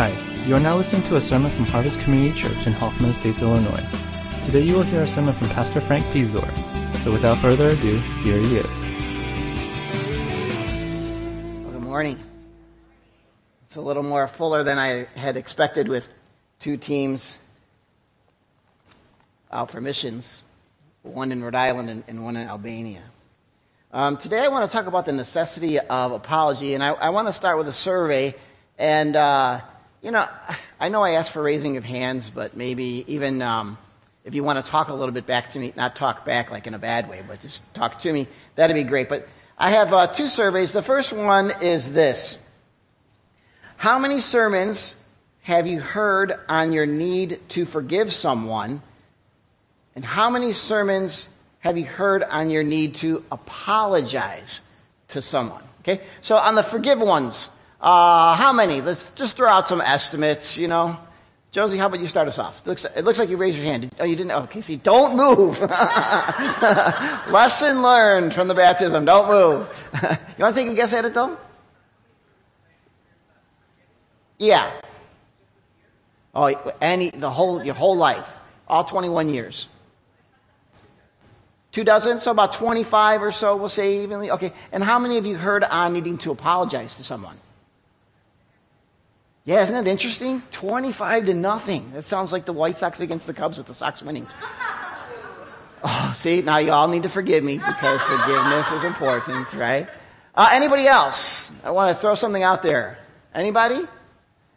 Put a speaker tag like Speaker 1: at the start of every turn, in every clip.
Speaker 1: Hi, you are now listening to a sermon from Harvest Community Church in Hoffman Estates, Illinois. Today you will hear a sermon from Pastor Frank Pizor. So without further ado, here he is.
Speaker 2: Good morning. It's a little more fuller than I had expected with two teams out for missions, one in Rhode Island and, and one in Albania. Um, today I want to talk about the necessity of apology, and I, I want to start with a survey. And, uh, you know, I know I asked for raising of hands, but maybe even um, if you want to talk a little bit back to me, not talk back like in a bad way, but just talk to me, that'd be great. But I have uh, two surveys. The first one is this How many sermons have you heard on your need to forgive someone? And how many sermons have you heard on your need to apologize to someone? Okay, so on the forgive ones, uh, how many? Let's just throw out some estimates, you know. Josie, how about you start us off? It looks, it looks like you raised your hand. Oh, you didn't? Okay, see, don't move. Lesson learned from the baptism. Don't move. you want to take a guess at it, though? Yeah. Oh, any, the whole, your whole life. All 21 years. Two dozen, so about 25 or so, we'll say evenly. Okay, and how many of you heard on needing to apologize to someone? Yeah, isn't that interesting? 25 to nothing. That sounds like the White Sox against the Cubs with the Sox winning. Oh, see, now you all need to forgive me because forgiveness is important, right? Uh, anybody else? I want to throw something out there. Anybody?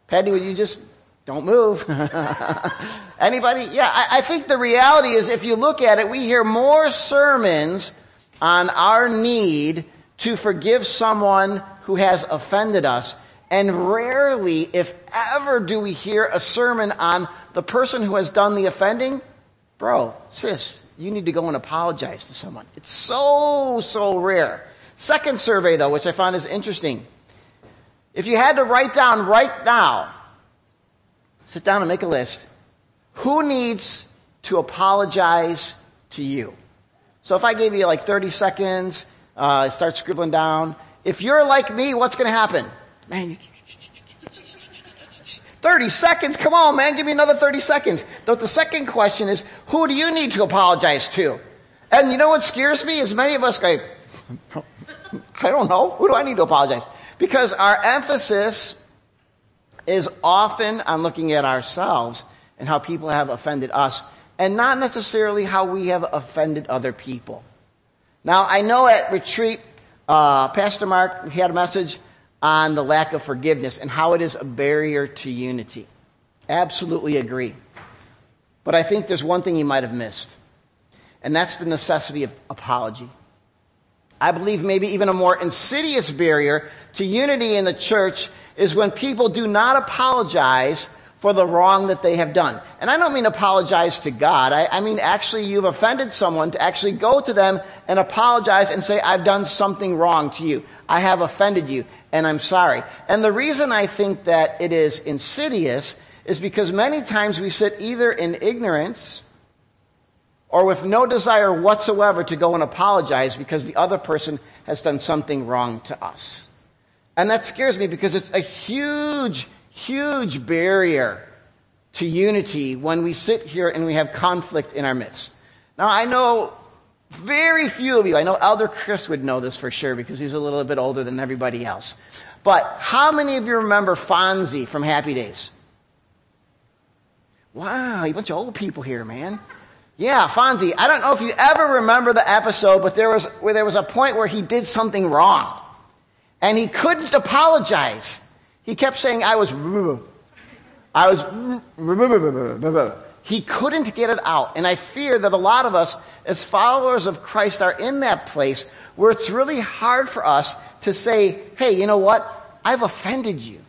Speaker 2: Patty, would you just don't move. Anybody? Yeah, I, I, think the reality is if you look at it, we hear more sermons on our need to forgive someone who has offended us. And rarely, if ever, do we hear a sermon on the person who has done the offending. Bro, sis, you need to go and apologize to someone. It's so, so rare. Second survey, though, which I found is interesting. If you had to write down right now, sit down and make a list. Who needs to apologize to you? So if I gave you like 30 seconds, uh, start scribbling down. If you're like me, what's going to happen? Man, you, 30 seconds? Come on, man, give me another 30 seconds. But the second question is, who do you need to apologize to? And you know what scares me? Is many of us go, I don't know. Who do I need to apologize? Because our emphasis is often on looking at ourselves and how people have offended us, and not necessarily how we have offended other people. Now, I know at retreat, uh, Pastor Mark he had a message on the lack of forgiveness and how it is a barrier to unity. Absolutely agree. But I think there's one thing you might have missed, and that's the necessity of apology. I believe maybe even a more insidious barrier to unity in the church is when people do not apologize for the wrong that they have done. And I don't mean apologize to God. I, I, mean actually you've offended someone to actually go to them and apologize and say, I've done something wrong to you. I have offended you and I'm sorry. And the reason I think that it is insidious is because many times we sit either in ignorance or with no desire whatsoever to go and apologize because the other person has done something wrong to us. And that scares me because it's a huge, huge barrier to unity when we sit here and we have conflict in our midst. Now, I know very few of you, I know Elder Chris would know this for sure because he's a little bit older than everybody else. But how many of you remember Fonzie from Happy Days? Wow, a bunch of old people here, man. Yeah, Fonzie. I don't know if you ever remember the episode, but there was, where there was a point where he did something wrong and he couldn't apologize. He kept saying, I was, I was, he couldn't get it out. And I fear that a lot of us, as followers of Christ, are in that place where it's really hard for us to say, hey, you know what? I've offended you.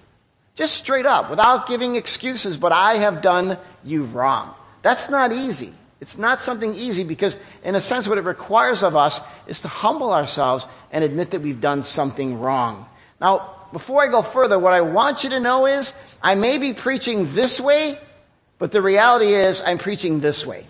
Speaker 2: Just straight up, without giving excuses, but I have done you wrong. That's not easy. It's not something easy because, in a sense, what it requires of us is to humble ourselves and admit that we've done something wrong. Now, before I go further, what I want you to know is I may be preaching this way, but the reality is I'm preaching this way.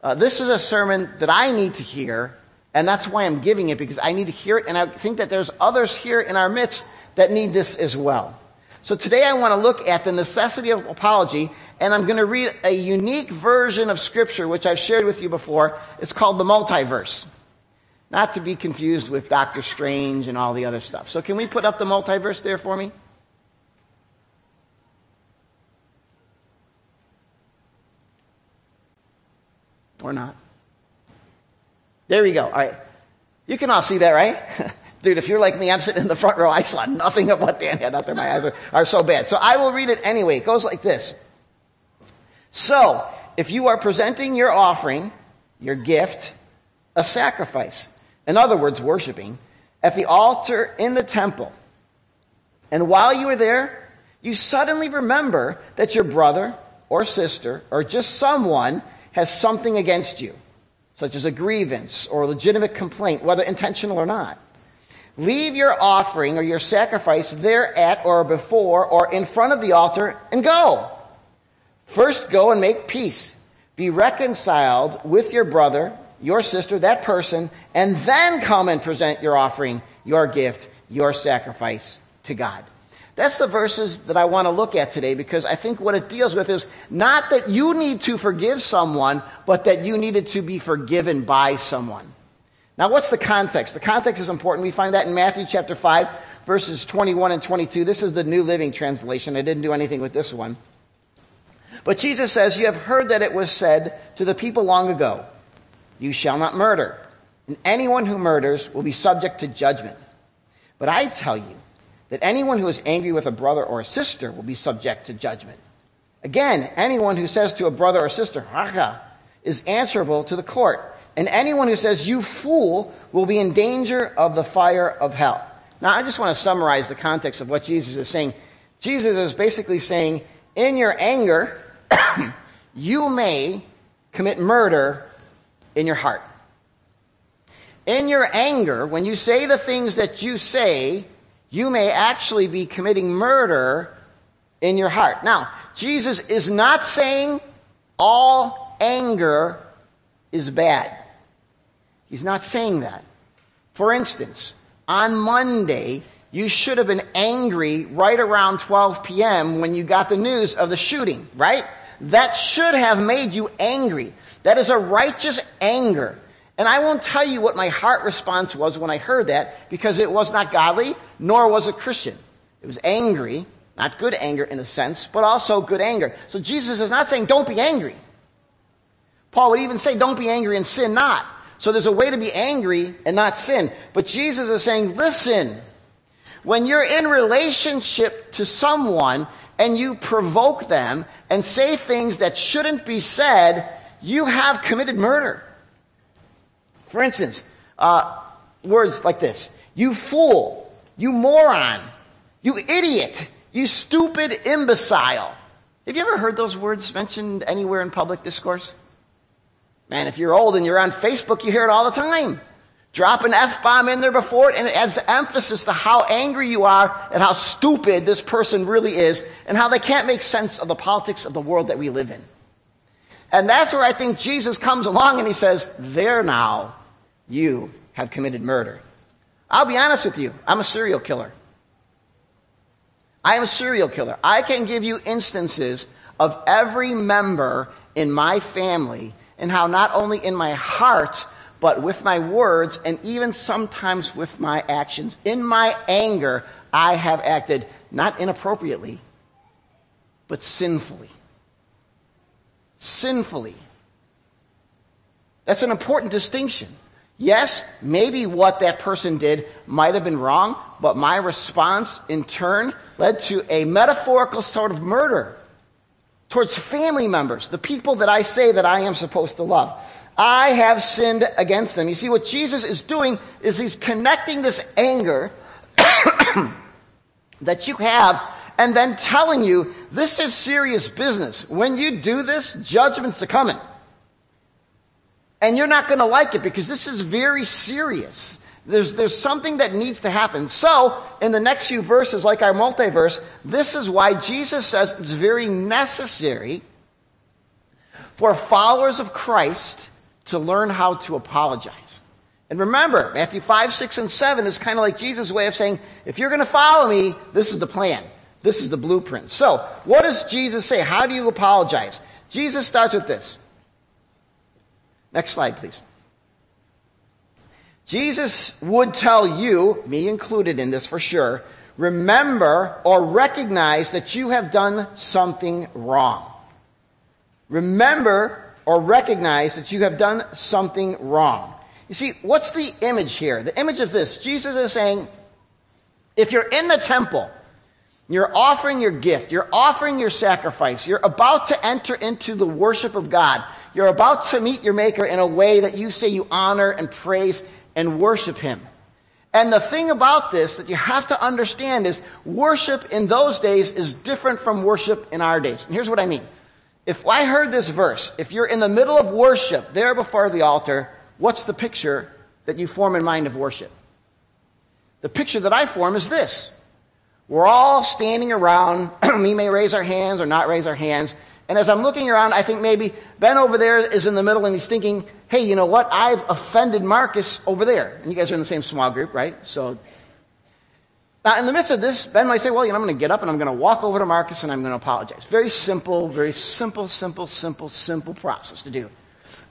Speaker 2: Uh, this is a sermon that I need to hear, and that's why I'm giving it because I need to hear it, and I think that there's others here in our midst that need this as well. So today I want to look at the necessity of apology, and I'm going to read a unique version of Scripture, which I've shared with you before. It's called the multiverse. Not to be confused with Doctor Strange and all the other stuff. So can we put up the multiverse there for me? Or not? There we go. All right. You can all see that, right? Dude, if you're like me, I'm sitting in the front row. I saw nothing of what Dan had up there. My eyes are, are so bad. So I will read it anyway. It goes like this. So, if you are presenting your offering, your gift, a sacrifice, in other words, worshiping, at the altar in the temple, and while you are there, you suddenly remember that your brother or sister or just someone has something against you, such as a grievance or a legitimate complaint, whether intentional or not. Leave your offering or your sacrifice there at or before or in front of the altar and go. First go and make peace. Be reconciled with your brother, your sister, that person, and then come and present your offering, your gift, your sacrifice to God. That's the verses that I want to look at today because I think what it deals with is not that you need to forgive someone, but that you needed to be forgiven by someone. Now, what's the context? The context is important. We find that in Matthew chapter 5, verses 21 and 22. This is the New Living Translation. I didn't do anything with this one. But Jesus says, You have heard that it was said to the people long ago, You shall not murder, and anyone who murders will be subject to judgment. But I tell you that anyone who is angry with a brother or a sister will be subject to judgment. Again, anyone who says to a brother or sister, Raca, is answerable to the court and anyone who says, you fool, will be in danger of the fire of hell. Now, I just want to summarize the context of what Jesus is saying. Jesus is basically saying, in your anger, you may commit murder in your heart. In your anger, when you say the things that you say, you may actually be committing murder in your heart. Now, Jesus is not saying all anger is bad. He's not saying that. For instance, on Monday, you should have been angry right around 12 p.m. when you got the news of the shooting, right? That should have made you angry. That is a righteous anger. And I won't tell you what my heart response was when I heard that because it was not godly, nor was it Christian. It was angry, not good anger in a sense, but also good anger. So Jesus is not saying don't be angry. Paul would even say don't be angry and sin not. So there's a way to be angry and not sin. But Jesus is saying, listen, when you're in relationship to someone and you provoke them and say things that shouldn't be said, you have committed murder. For instance, uh, words like this You fool, you moron, you idiot, you stupid imbecile. Have you ever heard those words mentioned anywhere in public discourse? Man, if you're old and you're on Facebook, you hear it all the time. Drop an F bomb in there before it, and it adds emphasis to how angry you are and how stupid this person really is, and how they can't make sense of the politics of the world that we live in. And that's where I think Jesus comes along and he says, There now, you have committed murder. I'll be honest with you, I'm a serial killer. I am a serial killer. I can give you instances of every member in my family and how not only in my heart, but with my words and even sometimes with my actions, in my anger, I have acted not inappropriately, but sinfully. Sinfully. That's an important distinction. Yes, maybe what that person did might have been wrong, but my response in turn led to a metaphorical sort of murder towards family members, the people that I say that I am supposed to love. I have sinned against them. You see, what Jesus is doing is he's connecting this anger that you have and then telling you this is serious business. When you do this, judgment's are coming. And you're not going to like it because this is very serious. There's, there's something that needs to happen. So, in the next few verses, like our multiverse, this is why Jesus says it's very necessary for followers of Christ to learn how to apologize. And remember, Matthew 5, 6, and 7 is kind of like Jesus' way of saying, if you're going to follow me, this is the plan. This is the blueprint. So, what does Jesus say? How do you apologize? Jesus starts with this. Next slide, please. Jesus would tell you, me included in this for sure, remember or recognize that you have done something wrong. Remember or recognize that you have done something wrong. You see, what's the image here? The image of this Jesus is saying, if you're in the temple, you're offering your gift, you're offering your sacrifice, you're about to enter into the worship of God, you're about to meet your Maker in a way that you say you honor and praise and worship Him. And the thing about this that you have to understand is worship in those days is different from worship in our days. And here's what I mean. If I heard this verse, if you're in the middle of worship there before the altar, what's the picture that you form in mind of worship? The picture that I form is this. We're all standing around. we may raise our hands or not raise our hands. And as I'm looking around, I think maybe Ben over there is in the middle and he's thinking, hey, you know what? I've offended Marcus over there. And you guys are in the same small group, right? So now, in the midst of this, Ben might say, well, you know, I'm going to get up and I'm going to walk over to Marcus and I'm going to apologize. Very simple, very simple, simple, simple, simple process to do.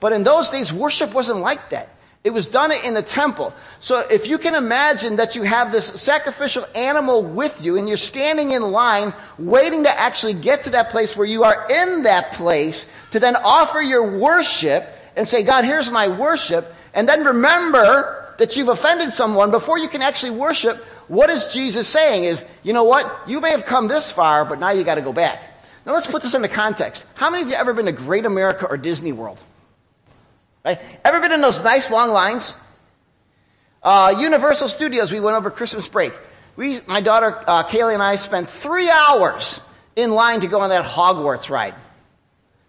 Speaker 2: But in those days, worship wasn't like that. It was done in the temple. So if you can imagine that you have this sacrificial animal with you and you're standing in line waiting to actually get to that place where you are in that place to then offer your worship and say, God, here's my worship. And then remember that you've offended someone before you can actually worship what is Jesus saying is, you know what? You may have come this far, but now you got to go back. Now let's put this into context. How many of you ever been to Great America or Disney World? Right? Ever been in those nice long lines? Uh, Universal Studios, we went over Christmas break. We, my daughter uh, Kaylee and I spent three hours in line to go on that Hogwarts ride.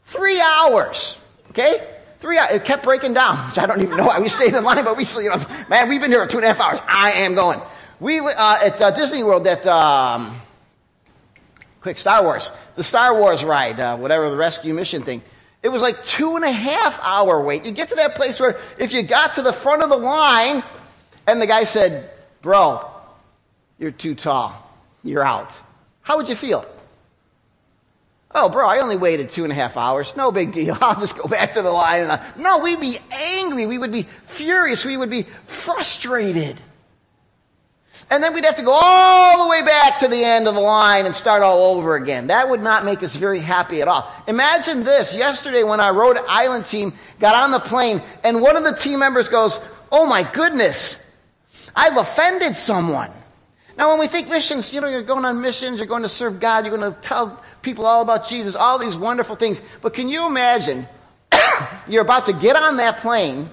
Speaker 2: Three hours. Okay? Three hours. It kept breaking down, which I don't even know why we stayed in line, but we, you know, man, we've been here for two and a half hours. I am going. We, uh, at uh, Disney World, at, um, quick, Star Wars, the Star Wars ride, uh, whatever the rescue mission thing, it was like two and a half hour wait. You get to that place where if you got to the front of the line and the guy said, bro, you're too tall. You're out. How would you feel? Oh, bro, I only waited two and a half hours. No big deal. I'll just go back to the line. No, we'd be angry. We would be furious. We would be frustrated. And then we'd have to go all the way back to the end of the line and start all over again. That would not make us very happy at all. Imagine this. Yesterday when our Rhode Island team got on the plane and one of the team members goes, Oh my goodness, I've offended someone. Now when we think missions, you know, you're going on missions, you're going to serve God, you're going to tell people all about Jesus, all these wonderful things. But can you imagine you're about to get on that plane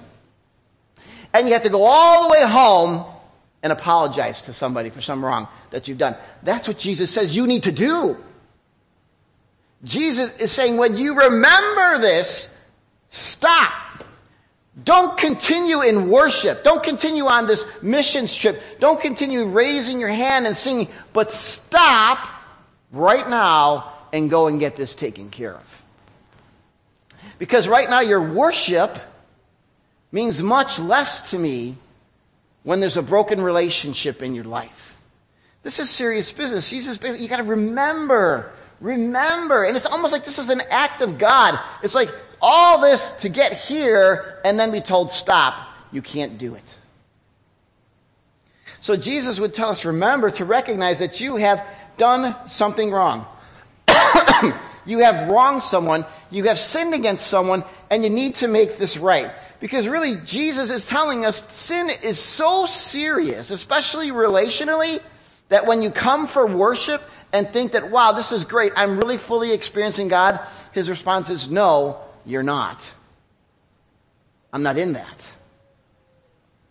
Speaker 2: and you have to go all the way home and apologize to somebody for some wrong that you've done. That's what Jesus says you need to do. Jesus is saying when you remember this, stop. Don't continue in worship. Don't continue on this missions trip. Don't continue raising your hand and singing, but stop right now and go and get this taken care of. Because right now your worship means much less to me when there's a broken relationship in your life. This is serious business. Jesus, you got to remember, remember. And it's almost like this is an act of God. It's like all this to get here and then be told, stop. You can't do it. So Jesus would tell us, remember to recognize that you have done something wrong. you have wronged someone, you have sinned against someone, and you need to make this right. Because really, Jesus is telling us sin is so serious, especially relationally, that when you come for worship and think that, wow, this is great, I'm really fully experiencing God, his response is, no, you're not. I'm not in that.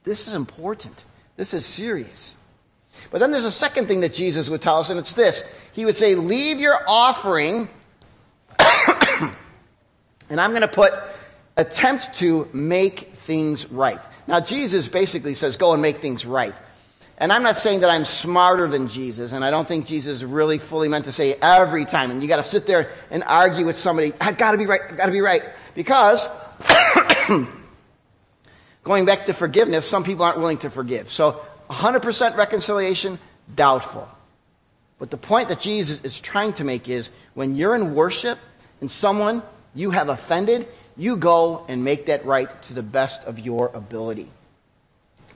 Speaker 2: This is important. This is serious. But then there's a second thing that Jesus would tell us, and it's this. He would say, Leave your offering, and I'm going to put attempt to make things right. Now, Jesus basically says, go and make things right. And I'm not saying that I'm smarter than Jesus, and I don't think Jesus really fully meant to say every time. And you got to sit there and argue with somebody, I've got to be right, I've got to be right. Because, going back to forgiveness, some people aren't willing to forgive. So, 100% reconciliation, doubtful. But the point that Jesus is trying to make is when you're in worship and someone you have offended, you go and make that right to the best of your ability.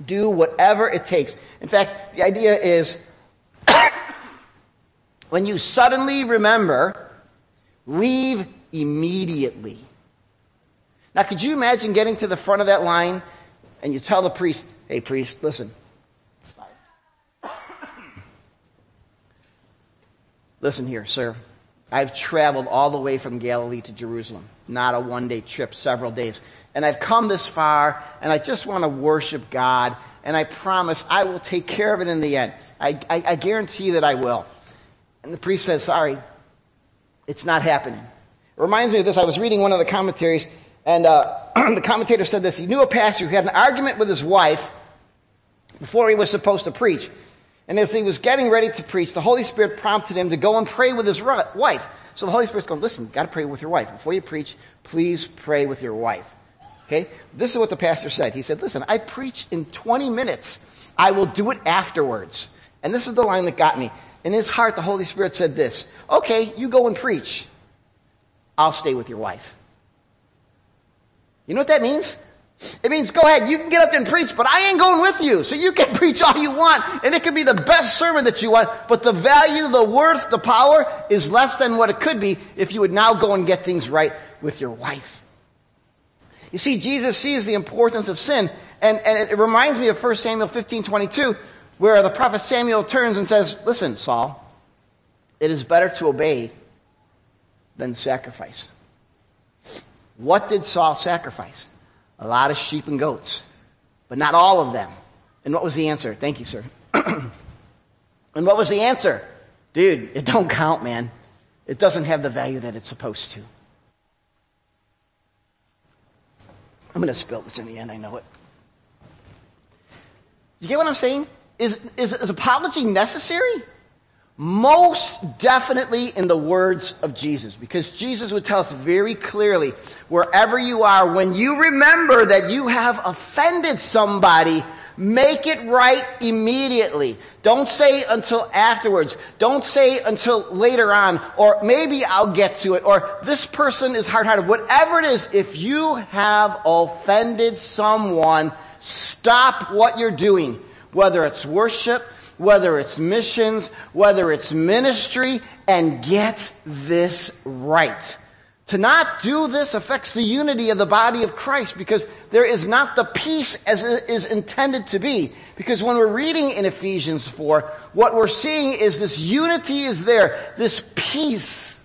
Speaker 2: Do whatever it takes. In fact, the idea is when you suddenly remember, leave immediately. Now, could you imagine getting to the front of that line and you tell the priest, hey, priest, listen. Listen here, sir. I've traveled all the way from Galilee to Jerusalem. Not a one day trip, several days. And I've come this far, and I just want to worship God, and I promise I will take care of it in the end. I, I, I guarantee that I will. And the priest says, Sorry, it's not happening. It reminds me of this. I was reading one of the commentaries, and uh, the commentator said this. He knew a pastor who had an argument with his wife before he was supposed to preach. And as he was getting ready to preach, the Holy Spirit prompted him to go and pray with his wife. So the Holy Spirit's going, listen, got to pray with your wife. Before you preach, please pray with your wife. Okay? This is what the pastor said. He said, listen, I preach in 20 minutes. I will do it afterwards. And this is the line that got me. In his heart, the Holy Spirit said this Okay, you go and preach. I'll stay with your wife. You know what that means? It means go ahead, you can get up there and preach, but I ain't going with you. So you can preach all you want, and it could be the best sermon that you want, but the value, the worth, the power is less than what it could be if you would now go and get things right with your wife. You see, Jesus sees the importance of sin, and, and it reminds me of 1 Samuel 15 22, where the prophet Samuel turns and says, Listen, Saul, it is better to obey than sacrifice. What did Saul sacrifice? A lot of sheep and goats, but not all of them. And what was the answer? Thank you, sir. and what was the answer? Dude, it don't count, man. It doesn't have the value that it's supposed to. I'm going to spill this in the end, I know it. You get what I'm saying? Is, is, is apology necessary? Most definitely in the words of Jesus, because Jesus would tell us very clearly wherever you are, when you remember that you have offended somebody, make it right immediately. Don't say until afterwards. Don't say until later on, or maybe I'll get to it, or this person is hard hearted. Whatever it is, if you have offended someone, stop what you're doing, whether it's worship, whether it's missions, whether it's ministry, and get this right. To not do this affects the unity of the body of Christ because there is not the peace as it is intended to be. Because when we're reading in Ephesians 4, what we're seeing is this unity is there, this peace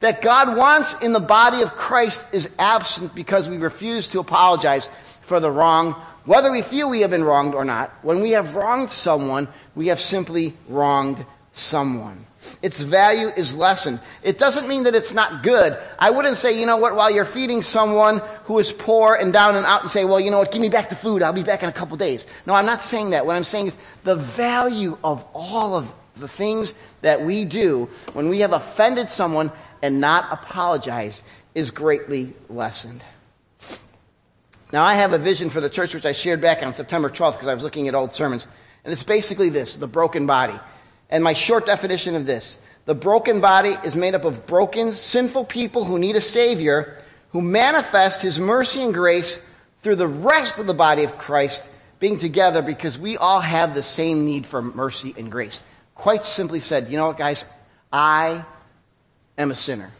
Speaker 2: that God wants in the body of Christ is absent because we refuse to apologize for the wrong whether we feel we have been wronged or not, when we have wronged someone, we have simply wronged someone. Its value is lessened. It doesn't mean that it's not good. I wouldn't say, you know what, while you're feeding someone who is poor and down and out and say, well, you know what, give me back the food. I'll be back in a couple days. No, I'm not saying that. What I'm saying is the value of all of the things that we do when we have offended someone and not apologize is greatly lessened. Now, I have a vision for the church which I shared back on September 12th because I was looking at old sermons. And it's basically this the broken body. And my short definition of this the broken body is made up of broken, sinful people who need a Savior who manifest His mercy and grace through the rest of the body of Christ being together because we all have the same need for mercy and grace. Quite simply said, you know what, guys? I am a sinner.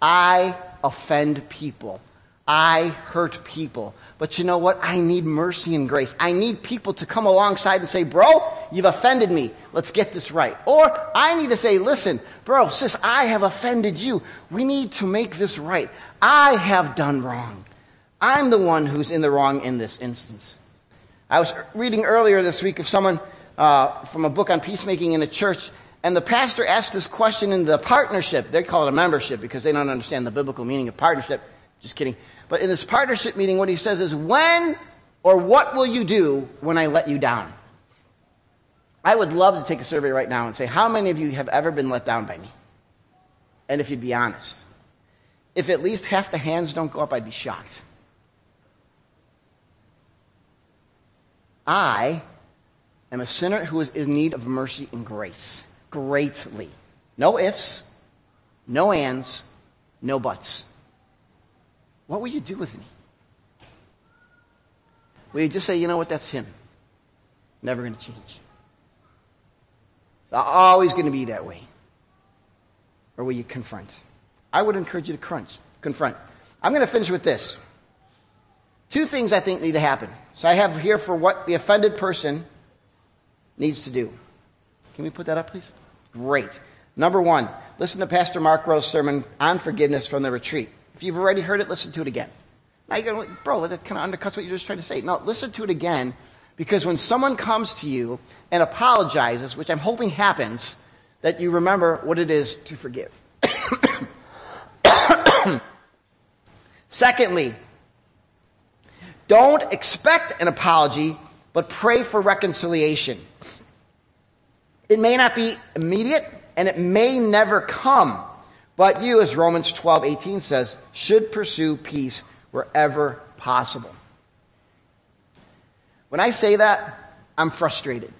Speaker 2: I offend people. I hurt people. But you know what? I need mercy and grace. I need people to come alongside and say, bro, you've offended me. Let's get this right. Or I need to say, listen, bro, sis, I have offended you. We need to make this right. I have done wrong. I'm the one who's in the wrong in this instance. I was reading earlier this week of someone uh, from a book on peacemaking in a church, and the pastor asked this question in the partnership. They call it a membership because they don't understand the biblical meaning of partnership. Just kidding. But in this partnership meeting, what he says is, when or what will you do when I let you down? I would love to take a survey right now and say, how many of you have ever been let down by me? And if you'd be honest, if at least half the hands don't go up, I'd be shocked. I am a sinner who is in need of mercy and grace. greatly. No ifs, no ands, no buts. What will you do with me? Will you just say, you know what, that's him? Never going to change. It's always going to be that way. Or will you confront? I would encourage you to crunch, confront. I'm going to finish with this. Two things I think need to happen. So I have here for what the offended person needs to do. Can we put that up, please? Great. Number one, listen to Pastor Mark Rowe's sermon on forgiveness from the retreat. If you've already heard it, listen to it again. Now you're going, bro, that kind of undercuts what you're just trying to say. No, listen to it again because when someone comes to you and apologizes, which I'm hoping happens, that you remember what it is to forgive. Secondly, don't expect an apology, but pray for reconciliation. It may not be immediate, and it may never come, but you, as Romans 12, 18 says, should pursue peace wherever possible. When I say that, I'm frustrated.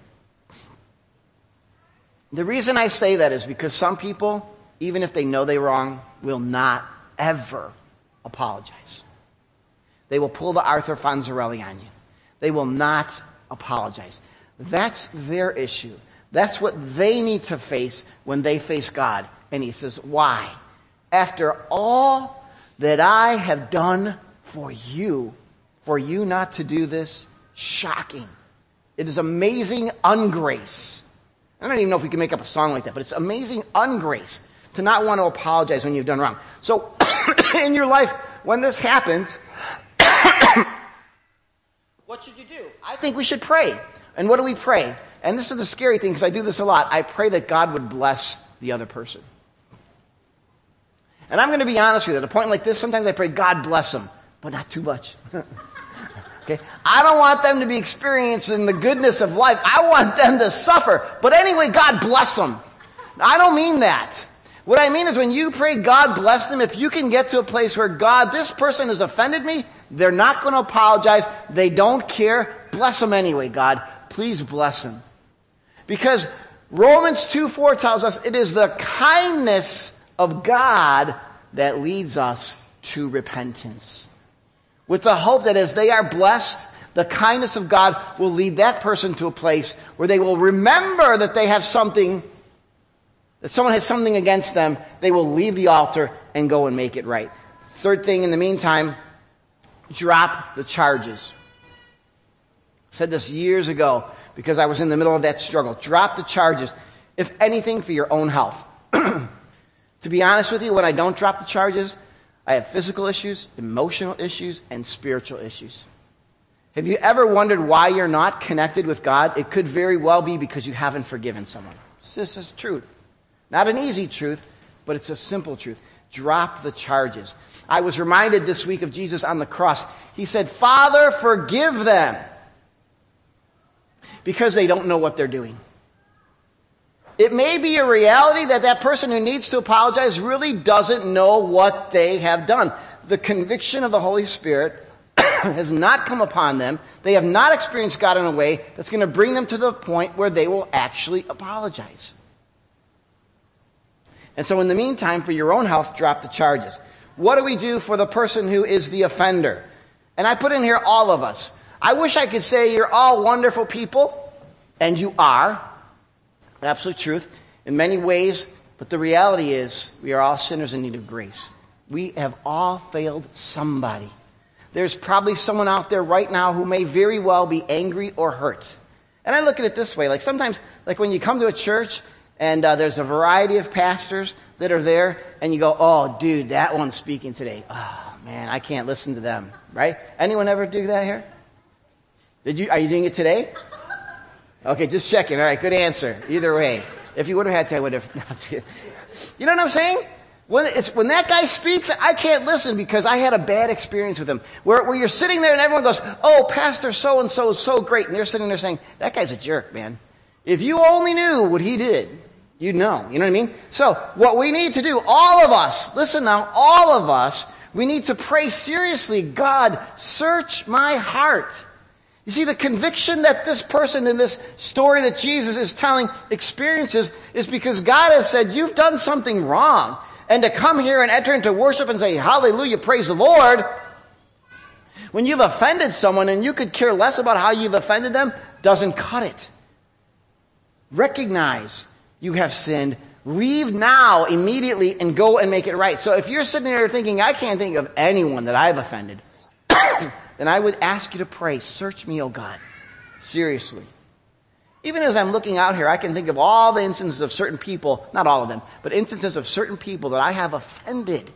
Speaker 2: The reason I say that is because some people, even if they know they're wrong, will not ever apologize. They will pull the Arthur Fonzarelli on you. They will not apologize. That's their issue. That's what they need to face when they face God. And he says, Why? After all that I have done for you, for you not to do this, shocking. It is amazing ungrace. I don't even know if we can make up a song like that, but it's amazing ungrace to not want to apologize when you've done wrong. So, in your life, when this happens, what should you do? I think we should pray. And what do we pray? And this is the scary thing because I do this a lot. I pray that God would bless the other person. And I'm going to be honest with you. At a point like this, sometimes I pray, God bless them, but not too much. okay? I don't want them to be experiencing the goodness of life. I want them to suffer. But anyway, God bless them. I don't mean that. What I mean is when you pray, God bless them, if you can get to a place where God, this person has offended me, they're not going to apologize, they don't care, bless them anyway, God. Please bless them. Because Romans 2 4 tells us it is the kindness of God that leads us to repentance. With the hope that as they are blessed, the kindness of God will lead that person to a place where they will remember that they have something that someone has something against them, they will leave the altar and go and make it right. Third thing, in the meantime, drop the charges. I said this years ago because I was in the middle of that struggle. Drop the charges, if anything, for your own health. to be honest with you, when I don't drop the charges, I have physical issues, emotional issues, and spiritual issues. Have you ever wondered why you're not connected with God? It could very well be because you haven't forgiven someone. This is truth. Not an easy truth, but it's a simple truth. Drop the charges. I was reminded this week of Jesus on the cross. He said, Father, forgive them because they don't know what they're doing. It may be a reality that that person who needs to apologize really doesn't know what they have done. The conviction of the Holy Spirit has not come upon them. They have not experienced God in a way that's going to bring them to the point where they will actually apologize. And so, in the meantime, for your own health, drop the charges. What do we do for the person who is the offender? And I put in here all of us. I wish I could say you're all wonderful people, and you are. Absolute truth. In many ways, but the reality is we are all sinners in need of grace. We have all failed somebody. There's probably someone out there right now who may very well be angry or hurt. And I look at it this way like sometimes, like when you come to a church and uh, there's a variety of pastors that are there, and you go, oh, dude, that one's speaking today. Oh, man, I can't listen to them, right? Anyone ever do that here? Did you, are you doing it today? Okay, just checking. All right, good answer. Either way. If you would have had to, I would have. you know what I'm saying? When, when that guy speaks, I can't listen because I had a bad experience with him. Where, where you're sitting there and everyone goes, oh, Pastor so and so is so great. And they're sitting there saying, that guy's a jerk, man. If you only knew what he did, you'd know. You know what I mean? So, what we need to do, all of us, listen now, all of us, we need to pray seriously God, search my heart. You see, the conviction that this person in this story that Jesus is telling experiences is because God has said, You've done something wrong. And to come here and enter into worship and say, Hallelujah, praise the Lord, when you've offended someone and you could care less about how you've offended them, doesn't cut it. Recognize you have sinned. Leave now immediately and go and make it right. So if you're sitting there thinking, I can't think of anyone that I've offended, then I would ask you to pray, Search me, O God. Seriously. Even as I'm looking out here, I can think of all the instances of certain people, not all of them, but instances of certain people that I have offended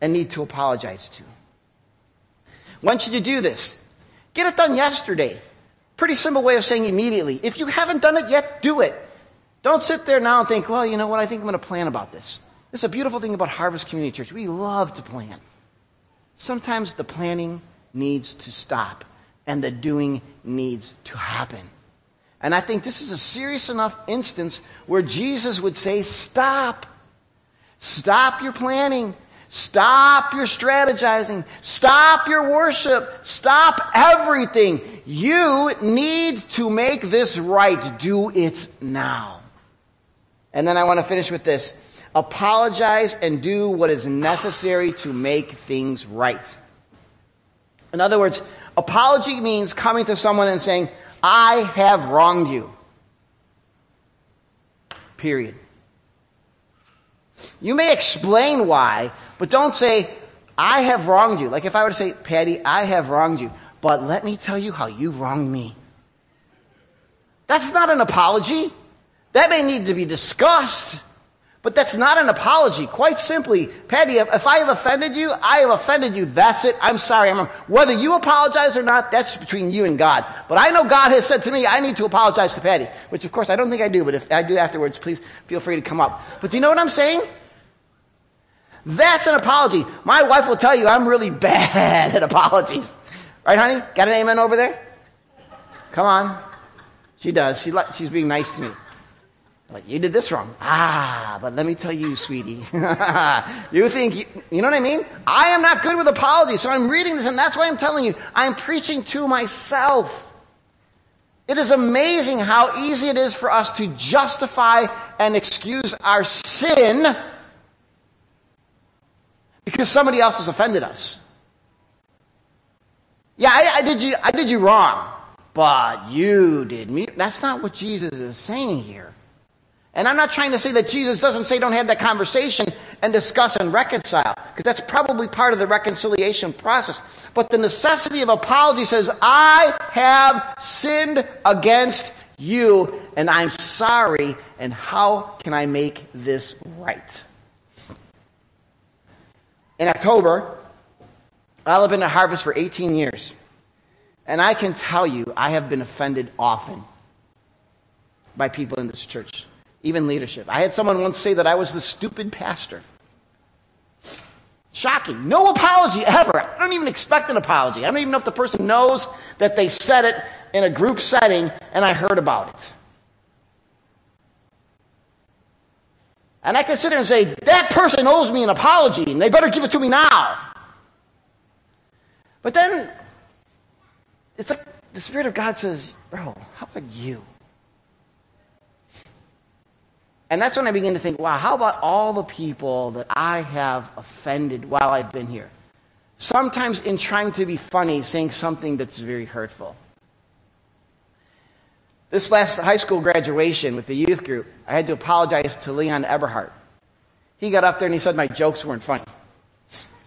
Speaker 2: and need to apologize to. When should you do this? Get it done yesterday. Pretty simple way of saying immediately. If you haven't done it yet, do it. Don't sit there now and think, well, you know what, I think I'm going to plan about this. It's a beautiful thing about Harvest Community Church. We love to plan. Sometimes the planning needs to stop and the doing needs to happen. And I think this is a serious enough instance where Jesus would say, Stop. Stop your planning. Stop your strategizing. Stop your worship. Stop everything. You need to make this right. Do it now. And then I want to finish with this. Apologize and do what is necessary to make things right. In other words, apology means coming to someone and saying, I have wronged you. Period. You may explain why, but don't say, I have wronged you. Like if I were to say, Patty, I have wronged you, but let me tell you how you wronged me. That's not an apology. That may need to be discussed. But that's not an apology. Quite simply, Patty, if I have offended you, I have offended you. That's it. I'm sorry. I'm, whether you apologize or not, that's between you and God. But I know God has said to me, I need to apologize to Patty. Which, of course, I don't think I do, but if I do afterwards, please feel free to come up. But do you know what I'm saying? That's an apology. My wife will tell you I'm really bad at apologies. Right, honey? Got an amen over there? Come on. She does. She, she's being nice to me. Like, you did this wrong. Ah, but let me tell you, sweetie. you think, you, you, know what I mean? I am not good with apologies. So I'm reading this, and that's why I'm telling you, I'm preaching to myself. It is amazing how easy it is for us to justify and excuse our sin because somebody else has offended us. Yeah, I, I did you, I did you wrong, but you did me. That's not what Jesus is saying here. And I'm not trying to say that Jesus doesn't say don't have that conversation and discuss and reconcile, because that's probably part of the reconciliation process. But the necessity of apology says, I have sinned against you, and I'm sorry, and how can I make this right? In October, have been at Harvest for 18 years. And I can tell you, I have been offended often by people in this church even leadership. I had someone once say that I was the stupid pastor. Shocking. No apology ever. I don't even expect an apology. I don't even know if the person knows that they said it in a group setting and I heard about it. And I can sit there and say, that person owes me an apology and they better give it to me now. But then it's like the Spirit of God says, bro, how about you? And that's when I begin to think, wow, how about all the people that I have offended while I've been here? Sometimes in trying to be funny, saying something that's very hurtful. This last high school graduation with the youth group, I had to apologize to Leon Eberhardt. He got up there and he said my jokes weren't funny.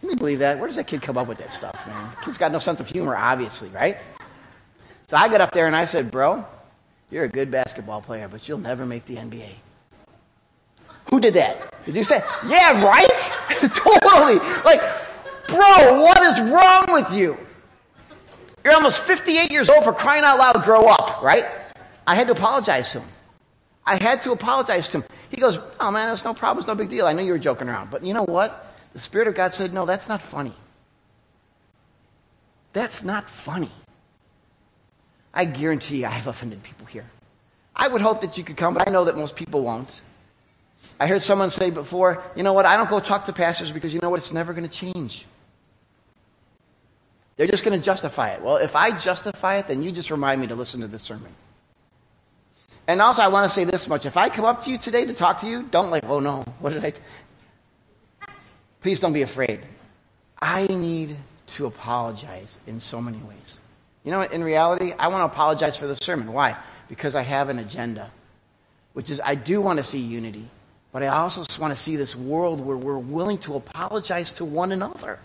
Speaker 2: Can you believe that? Where does that kid come up with that stuff, man? Kid's got no sense of humor, obviously, right? So I got up there and I said, bro, you're a good basketball player, but you'll never make the NBA. Who did that? Did you say? Yeah, right? totally. Like, bro, what is wrong with you? You're almost 58 years old for crying out loud, grow up, right? I had to apologize to him. I had to apologize to him. He goes, Oh man, it's no problem, it's no big deal. I know you were joking around. But you know what? The Spirit of God said, No, that's not funny. That's not funny. I guarantee you I have offended people here. I would hope that you could come, but I know that most people won't. I heard someone say before, you know what, I don't go talk to pastors because you know what, it's never going to change. They're just going to justify it. Well, if I justify it, then you just remind me to listen to this sermon. And also, I want to say this much. If I come up to you today to talk to you, don't like, oh no, what did I? Please don't be afraid. I need to apologize in so many ways. You know, what, in reality, I want to apologize for the sermon. Why? Because I have an agenda, which is I do want to see unity, but I also just want to see this world where we're willing to apologize to one another.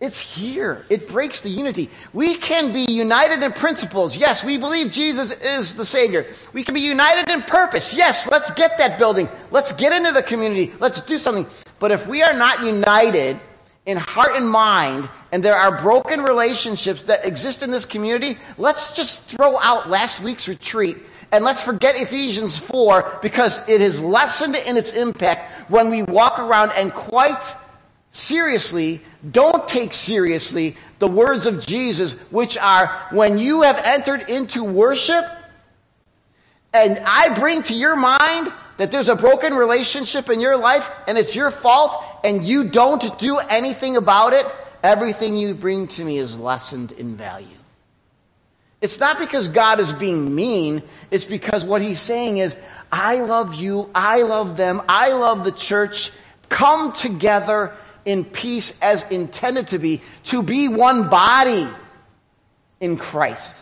Speaker 2: It's here. It breaks the unity. We can be united in principles. Yes, we believe Jesus is the Savior. We can be united in purpose. Yes, let's get that building. Let's get into the community. Let's do something. But if we are not united in heart and mind, and there are broken relationships that exist in this community, let's just throw out last week's retreat and let's forget Ephesians 4 because it is lessened in its impact when we walk around and quite seriously don't take seriously the words of Jesus, which are when you have entered into worship, and I bring to your mind that there's a broken relationship in your life and it's your fault and you don't do anything about it, everything you bring to me is lessened in value. It's not because God is being mean, it's because what he's saying is, I love you, I love them, I love the church. Come together in peace as intended to be, to be one body in Christ.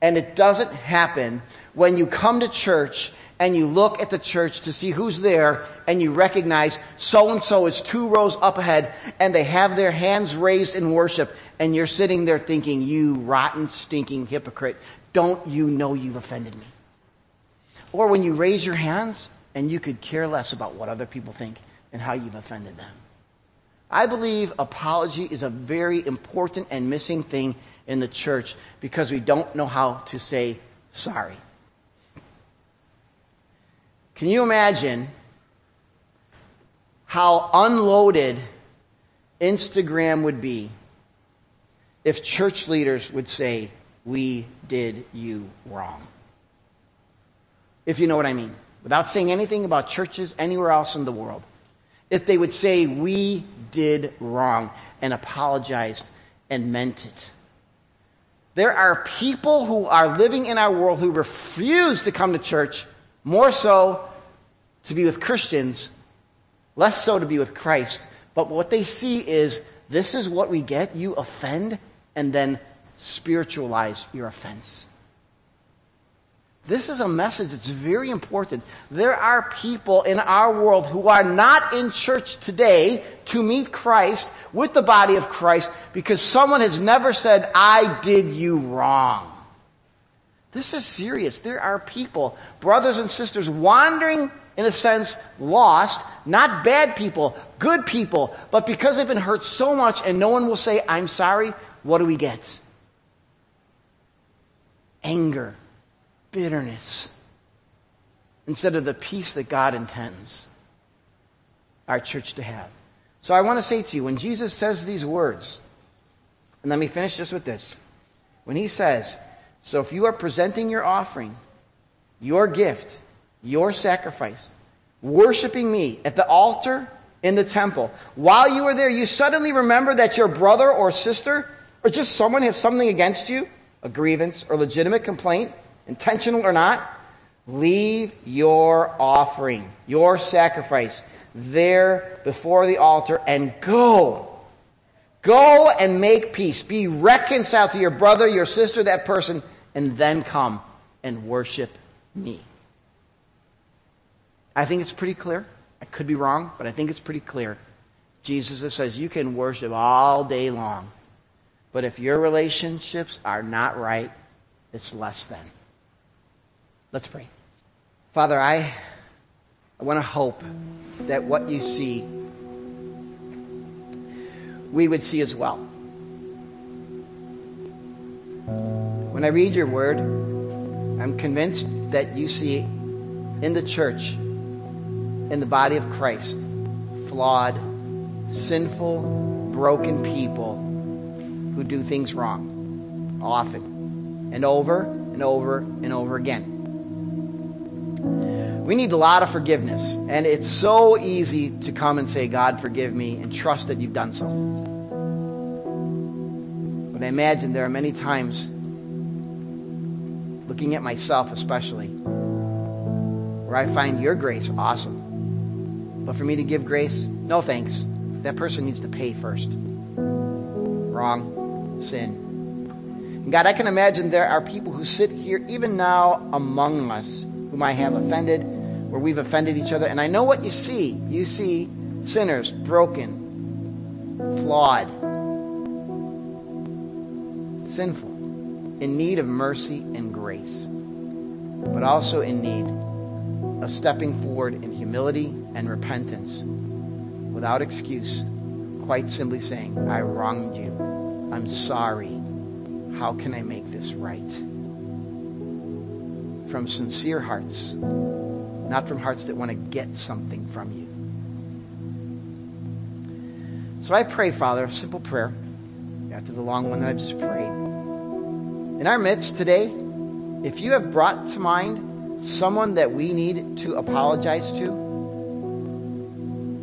Speaker 2: And it doesn't happen when you come to church and you look at the church to see who's there and you recognize so and so is two rows up ahead and they have their hands raised in worship and you're sitting there thinking, you rotten, stinking hypocrite, don't you know you've offended me? Or when you raise your hands and you could care less about what other people think and how you've offended them. I believe apology is a very important and missing thing in the church because we don't know how to say sorry. Can you imagine how unloaded Instagram would be if church leaders would say, We did you wrong? If you know what I mean. Without saying anything about churches anywhere else in the world. If they would say, We did wrong and apologized and meant it. There are people who are living in our world who refuse to come to church more so to be with Christians, less so to be with Christ. But what they see is this is what we get. You offend and then spiritualize your offense. This is a message that's very important. There are people in our world who are not in church today to meet Christ with the body of Christ because someone has never said, I did you wrong. This is serious. There are people, brothers and sisters, wandering, in a sense, lost, not bad people, good people, but because they've been hurt so much and no one will say, I'm sorry, what do we get? Anger, bitterness, instead of the peace that God intends our church to have. So I want to say to you, when Jesus says these words, and let me finish just with this. When he says, so if you are presenting your offering, your gift, your sacrifice, worshiping me at the altar in the temple, while you are there, you suddenly remember that your brother or sister or just someone has something against you, a grievance or legitimate complaint, intentional or not, leave your offering, your sacrifice there before the altar and go. Go and make peace. Be reconciled to your brother, your sister, that person, and then come and worship me. I think it's pretty clear. I could be wrong, but I think it's pretty clear. Jesus says you can worship all day long, but if your relationships are not right, it's less than. Let's pray. Father, I, I want to hope that what you see, we would see as well. When I read your word, I'm convinced that you see in the church, in the body of Christ, flawed, sinful, broken people who do things wrong often and over and over and over again. We need a lot of forgiveness. And it's so easy to come and say, God, forgive me, and trust that you've done so. But I imagine there are many times, looking at myself especially, where I find your grace awesome. But for me to give grace, no thanks. That person needs to pay first. Wrong. Sin. God, I can imagine there are people who sit here even now among us whom I have offended, where we've offended each other. And I know what you see. You see sinners, broken, flawed, sinful, in need of mercy and grace, but also in need of stepping forward in humility and repentance without excuse, quite simply saying, I wronged you. I'm sorry. How can I make this right? From sincere hearts, not from hearts that want to get something from you. So I pray, Father, a simple prayer after the long one that I just prayed. In our midst today, if you have brought to mind someone that we need to apologize to,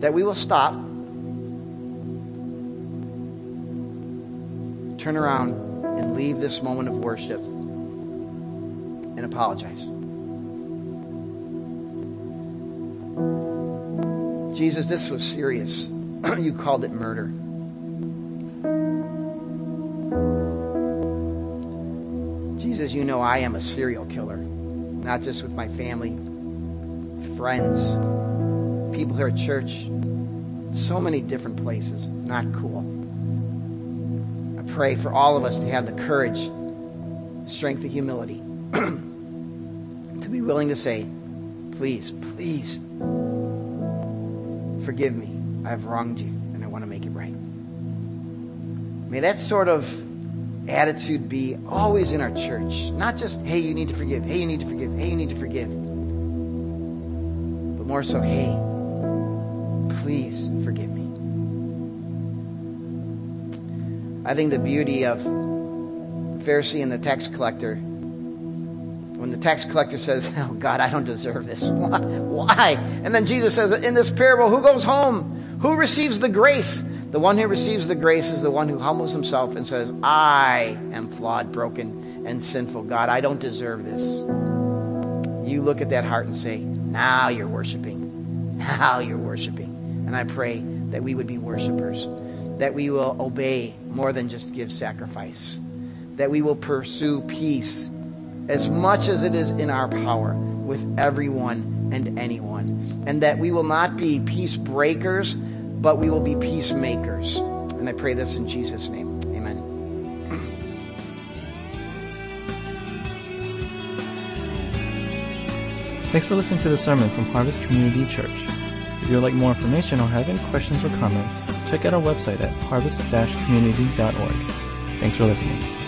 Speaker 2: that we will stop, turn around, and leave this moment of worship and apologize. Jesus, this was serious. you called it murder. Jesus, you know I am a serial killer, not just with my family, friends, people here at church, so many different places. Not cool. Pray for all of us to have the courage, strength, and humility to be willing to say, please, please, forgive me. I've wronged you, and I want to make it right. May that sort of attitude be always in our church. Not just, hey, you need to forgive, hey, you need to forgive, hey, you need to forgive. But more so, hey, I think the beauty of the Pharisee and the tax collector, when the tax collector says, Oh God, I don't deserve this. Why? And then Jesus says, In this parable, who goes home? Who receives the grace? The one who receives the grace is the one who humbles himself and says, I am flawed, broken, and sinful. God, I don't deserve this. You look at that heart and say, Now you're worshiping. Now you're worshiping. And I pray that we would be worshipers, that we will obey more than just give sacrifice, that we will pursue peace as much as it is in our power with everyone and anyone, and that we will not be peace breakers but we will be peacemakers. And I pray this in Jesus' name. Amen.
Speaker 1: Thanks for listening to the sermon from Harvest Community Church. If you would like more information or have any questions or comments, check out our website at harvest-community.org. Thanks for listening.